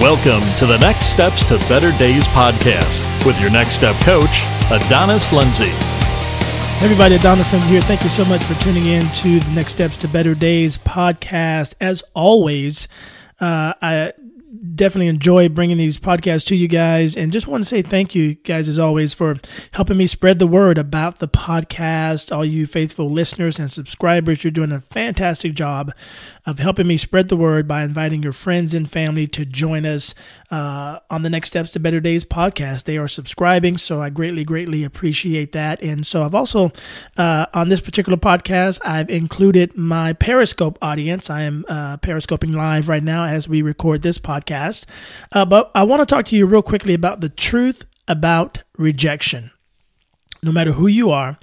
Welcome to the Next Steps to Better Days podcast with your Next Step coach, Adonis Lindsay. Everybody, Adonis Lindsay here. Thank you so much for tuning in to the Next Steps to Better Days podcast. As always, uh, I definitely enjoy bringing these podcasts to you guys and just want to say thank you guys as always for helping me spread the word about the podcast all you faithful listeners and subscribers you're doing a fantastic job of helping me spread the word by inviting your friends and family to join us uh, on the next steps to better days podcast they are subscribing so i greatly greatly appreciate that and so i've also uh, on this particular podcast i've included my periscope audience i am uh, periscoping live right now as we record this podcast. Uh, but I want to talk to you real quickly about the truth about rejection. No matter who you are,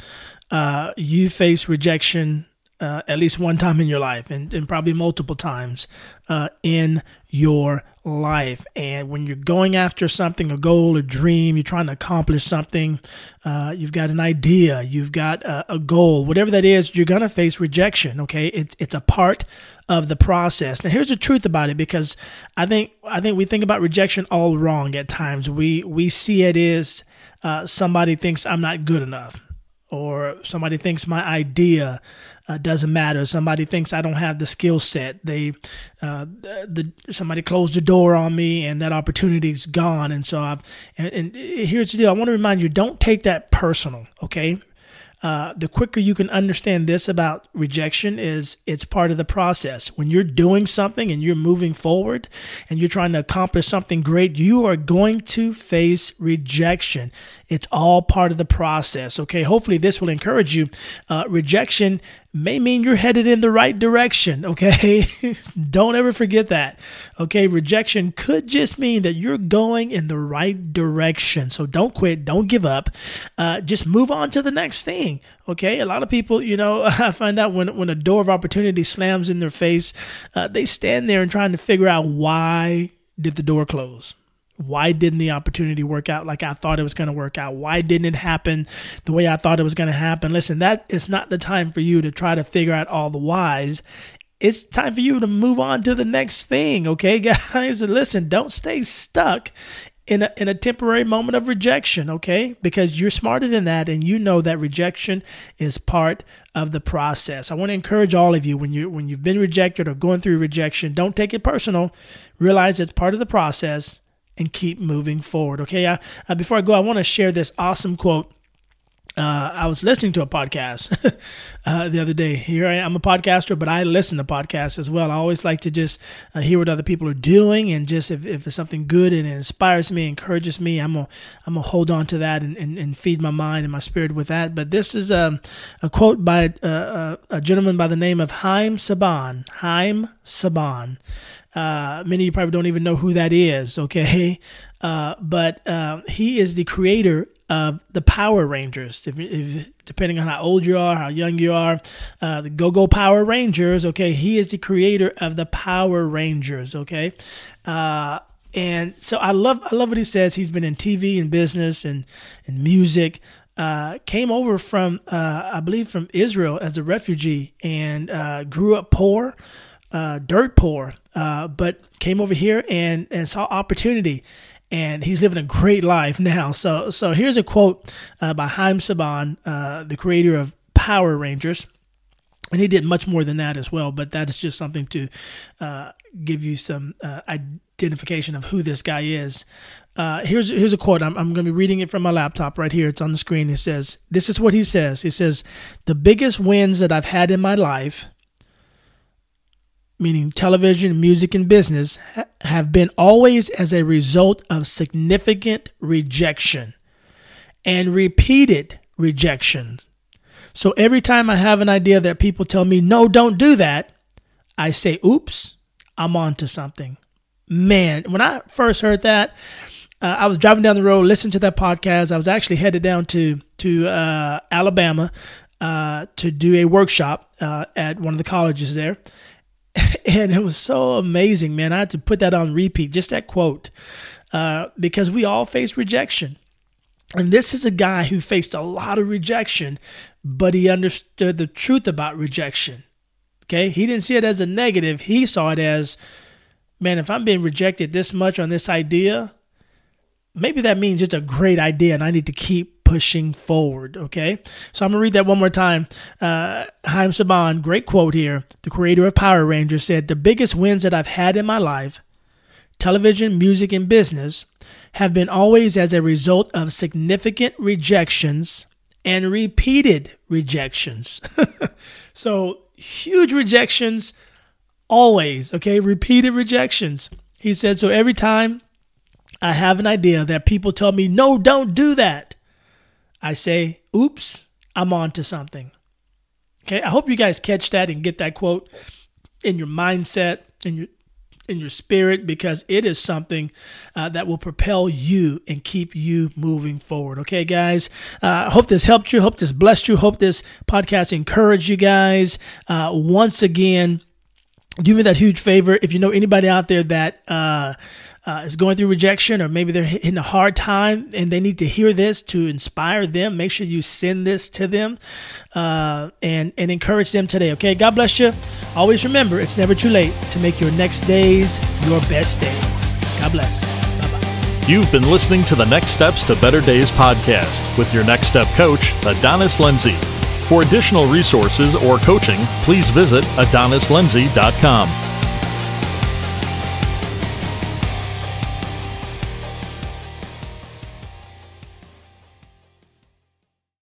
uh, you face rejection uh, at least one time in your life and, and probably multiple times uh, in your life. And when you're going after something, a goal, a dream, you're trying to accomplish something, uh, you've got an idea, you've got a, a goal, whatever that is, you're going to face rejection. Okay. It's, it's a part of the process. Now, here's the truth about it because I think, I think we think about rejection all wrong at times. We, we see it as uh, somebody thinks I'm not good enough or somebody thinks my idea uh, doesn't matter. Somebody thinks I don't have the skill set. They, uh, the somebody closed the door on me, and that opportunity's gone. And so, I've, and, and here's the deal: I want to remind you, don't take that personal. Okay, uh, the quicker you can understand this about rejection is it's part of the process. When you're doing something and you're moving forward and you're trying to accomplish something great, you are going to face rejection. It's all part of the process. Okay. Hopefully, this will encourage you. Uh, rejection may mean you're headed in the right direction. Okay. Don't ever forget that. Okay. Rejection could just mean that you're going in the right direction. So don't quit. Don't give up. Uh, just move on to the next thing. Okay. A lot of people, you know, I find out when, when a door of opportunity slams in their face, uh, they stand there and trying to figure out why did the door close? Why didn't the opportunity work out like I thought it was going to work out? Why didn't it happen the way I thought it was going to happen? Listen, that is not the time for you to try to figure out all the whys. It's time for you to move on to the next thing, okay, guys? Listen, don't stay stuck in a, in a temporary moment of rejection, okay? Because you're smarter than that and you know that rejection is part of the process. I want to encourage all of you when you when you've been rejected or going through rejection, don't take it personal. Realize it's part of the process and keep moving forward. Okay. Uh, uh, before I go, I want to share this awesome quote. Uh, I was listening to a podcast uh, the other day. Here I am, I'm a podcaster, but I listen to podcasts as well. I always like to just uh, hear what other people are doing, and just if, if it's something good and it inspires me, encourages me, I'm gonna I'm gonna hold on to that and, and, and feed my mind and my spirit with that. But this is um, a quote by uh, uh, a gentleman by the name of Haim Saban. Haim Saban. Uh, many of you probably don't even know who that is, okay? Uh, but uh, he is the creator of the Power Rangers. If, if, depending on how old you are, how young you are, uh, the Go Go Power Rangers, okay? He is the creator of the Power Rangers, okay? Uh, and so I love I love what he says. He's been in TV and business and and music. Uh, came over from uh, I believe from Israel as a refugee and uh, grew up poor, dirt poor, uh, but came over here and, and saw opportunity. And he's living a great life now. So, so here's a quote uh, by Haim Saban, uh, the creator of Power Rangers. And he did much more than that as well, but that is just something to uh, give you some uh, identification of who this guy is. Uh, here's here's a quote. I'm, I'm going to be reading it from my laptop right here. It's on the screen. It says, "This is what he says. He says, the biggest wins that I've had in my life meaning television, music, and business, ha- have been always as a result of significant rejection and repeated rejections. So every time I have an idea that people tell me, no, don't do that, I say, oops, I'm on to something. Man, when I first heard that, uh, I was driving down the road, listening to that podcast. I was actually headed down to to uh, Alabama uh, to do a workshop uh, at one of the colleges there, and it was so amazing, man. I had to put that on repeat, just that quote, uh, because we all face rejection. And this is a guy who faced a lot of rejection, but he understood the truth about rejection. Okay. He didn't see it as a negative, he saw it as man, if I'm being rejected this much on this idea, maybe that means it's a great idea and I need to keep pushing forward. Okay. So I'm to read that one more time. Uh, Haim Saban, great quote here. The creator of Power Rangers said, The biggest wins that I've had in my life, television, music, and business, have been always as a result of significant rejections and repeated rejections. so huge rejections, always. Okay. Repeated rejections. He said, So every time I have an idea that people tell me, no, don't do that. I say, oops, I'm on to something. Okay, I hope you guys catch that and get that quote in your mindset, in your in your spirit, because it is something uh, that will propel you and keep you moving forward. Okay, guys. I uh, hope this helped you. Hope this blessed you. Hope this podcast encouraged you guys. Uh, once again, do me that huge favor. If you know anybody out there that uh, is going through rejection or maybe they're in a hard time and they need to hear this to inspire them, make sure you send this to them uh, and, and encourage them today. Okay, God bless you. Always remember, it's never too late to make your next days your best days. God bless. You've been listening to the Next Steps to Better Days podcast with your Next Step coach, Adonis Lindsay. For additional resources or coaching, please visit adonislindsay.com.